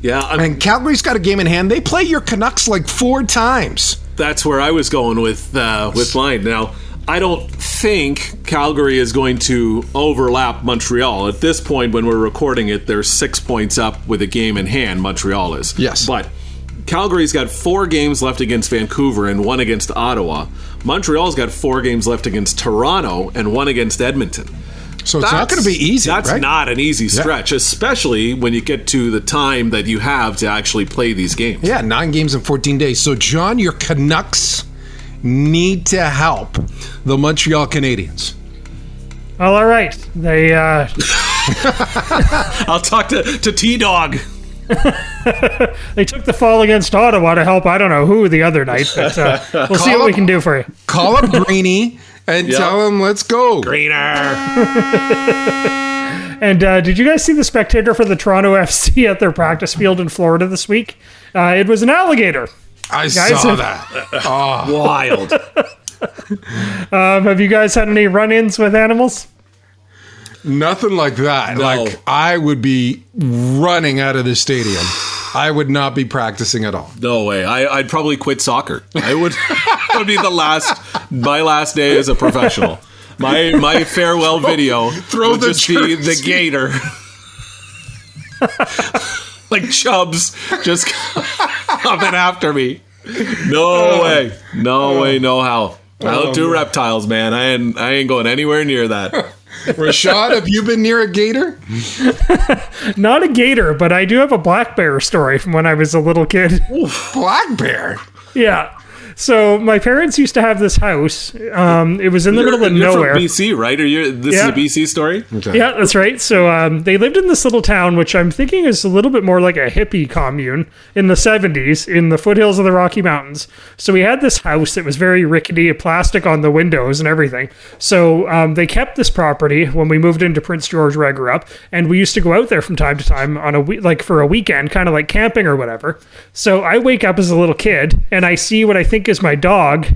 Yeah, I And Calgary's got a game in hand. They play your Canucks like four times. that's where I was going with uh, with line. Now, I don't think Calgary is going to overlap Montreal at this point. When we're recording it, they're six points up with a game in hand. Montreal is Yes. but Calgary's got four games left against Vancouver and one against Ottawa. Montreal's got four games left against Toronto and one against Edmonton. So it's not going to be easy. That's right? not an easy stretch, especially when you get to the time that you have to actually play these games. Yeah, nine games in 14 days. So, John, your Canucks need to help the Montreal Canadiens. Well, all right. They uh, I'll talk to, to T Dog. they took the fall against Ottawa to help I don't know who the other night, but uh, we'll see Call what we can do for you. Call up Greeny and tell him, let's go. Greener. And uh, did you guys see the spectator for the Toronto FC at their practice field in Florida this week? Uh, it was an alligator. I Guys, saw if- that. Wild. Um, have you guys had any run-ins with animals? Nothing like that. No. Like, I would be running out of the stadium. I would not be practicing at all. No way. I, I'd probably quit soccer. I would. That would be the last. My last day as a professional. My my farewell video. throw would the just be the gator. like Chubbs just coming after me. No oh. way. No oh. way. No how. I oh, don't do reptiles, man. I ain't. I ain't going anywhere near that. Rashad, have you been near a gator? Not a gator, but I do have a black bear story from when I was a little kid. Black bear. Yeah. So my parents used to have this house. Um, it was in the You're, middle of you're nowhere. from BC, right? Or you this Yeah. is a BC story? Yeah, that's right. So um, they lived in this little town, which I'm thinking is a little bit more like a hippie commune in the 70s in the foothills of the Rocky Mountains. So we had this house that was very rickety, plastic on the windows and everything. So um, they kept this property when we moved into Prince George, where I grew up, and we used to go out there from time to time on a week, like for a weekend, kind of like camping or whatever. So I wake up as a little kid and I see what I think is my dog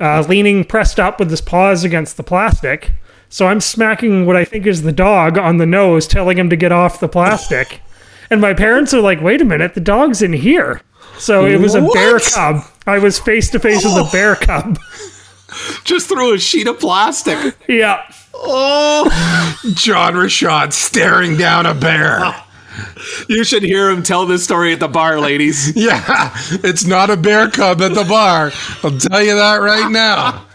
uh, leaning pressed up with his paws against the plastic. So I'm smacking what I think is the dog on the nose, telling him to get off the plastic. and my parents are like, wait a minute, the dog's in here. So it was a bear cub. I was face to face with a bear cub. Just threw a sheet of plastic. yeah. Oh, John Rashad staring down a bear. you should hear him tell this story at the bar, ladies. Yeah, it's not a bear cub at the bar. I'll tell you that right now.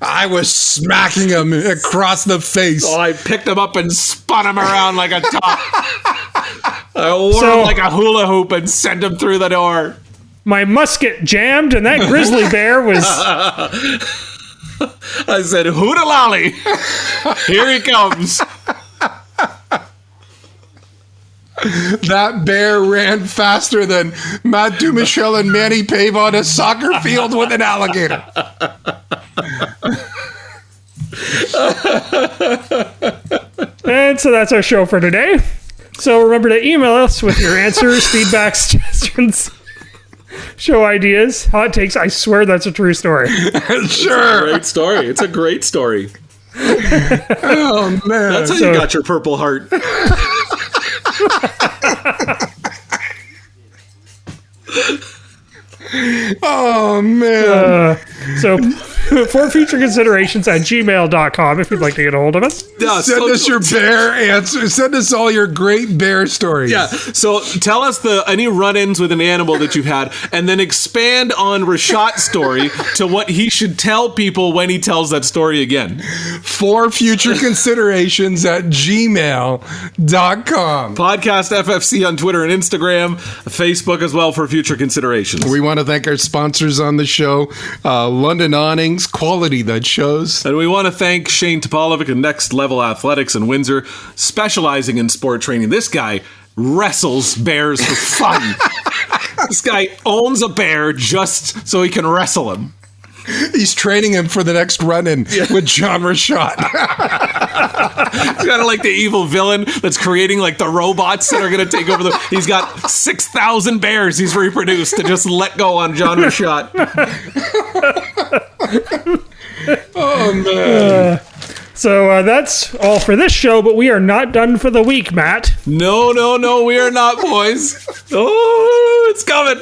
I was smacking him across the face. So I picked him up and spun him around like a top. I wore So- him like a hula hoop and sent him through the door. My musket jammed, and that grizzly bear was. I said, Hootalolly. Here he comes. That bear ran faster than Matt Dumichel and Manny Pave on a soccer field with an alligator. And so that's our show for today. So remember to email us with your answers, feedback, suggestions, show ideas, hot takes. I swear that's a true story. sure. Great story. It's a great story. Oh man. That's how So- you got your purple heart. Oh man. Uh, so for future considerations at gmail.com if you'd like to get a hold of us. Yeah, Send so- us your bear answer. Send us all your great bear stories. Yeah. So tell us the any run-ins with an animal that you've had, and then expand on Rashad's story to what he should tell people when he tells that story again. For future considerations at gmail.com. Podcast FFC on Twitter and Instagram, Facebook as well for future considerations. We want to thank our sponsors on the show, uh, London Awnings, quality that shows. And we want to thank Shane Topolovic of Next Level Athletics in Windsor, specializing in sport training. This guy wrestles bears for fun. this guy owns a bear just so he can wrestle him. He's training him for the next run-in with John Rashad. He's kind of like the evil villain that's creating like the robots that are going to take over the. He's got 6,000 bears he's reproduced to just let go on John Rashad. oh man. Uh, So uh, that's all for this show, but we are not done for the week, Matt. No, no, no, we are not, boys. Oh, it's coming.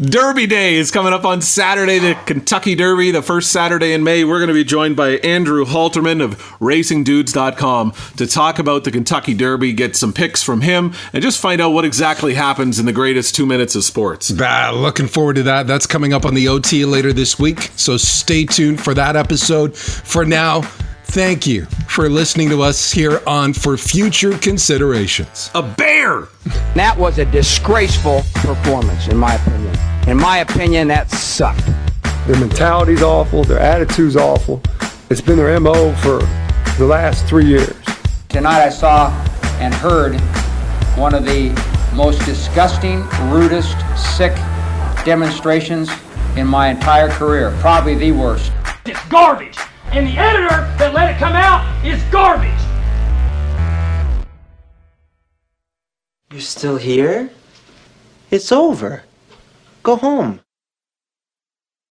Derby Day is coming up on Saturday, the Kentucky Derby, the first Saturday in May. We're going to be joined by Andrew Halterman of RacingDudes.com to talk about the Kentucky Derby, get some picks from him, and just find out what exactly happens in the greatest two minutes of sports. Bah, looking forward to that. That's coming up on the OT later this week. So stay tuned for that episode. For now, thank you for listening to us here on For Future Considerations. A bear! That was a disgraceful performance, in my opinion. In my opinion, that sucked. Their mentality's awful. Their attitude's awful. It's been their MO for the last three years. Tonight I saw and heard one of the most disgusting, rudest, sick demonstrations in my entire career. Probably the worst. It's garbage. And the editor that let it come out is garbage. You're still here? It's over. Go home.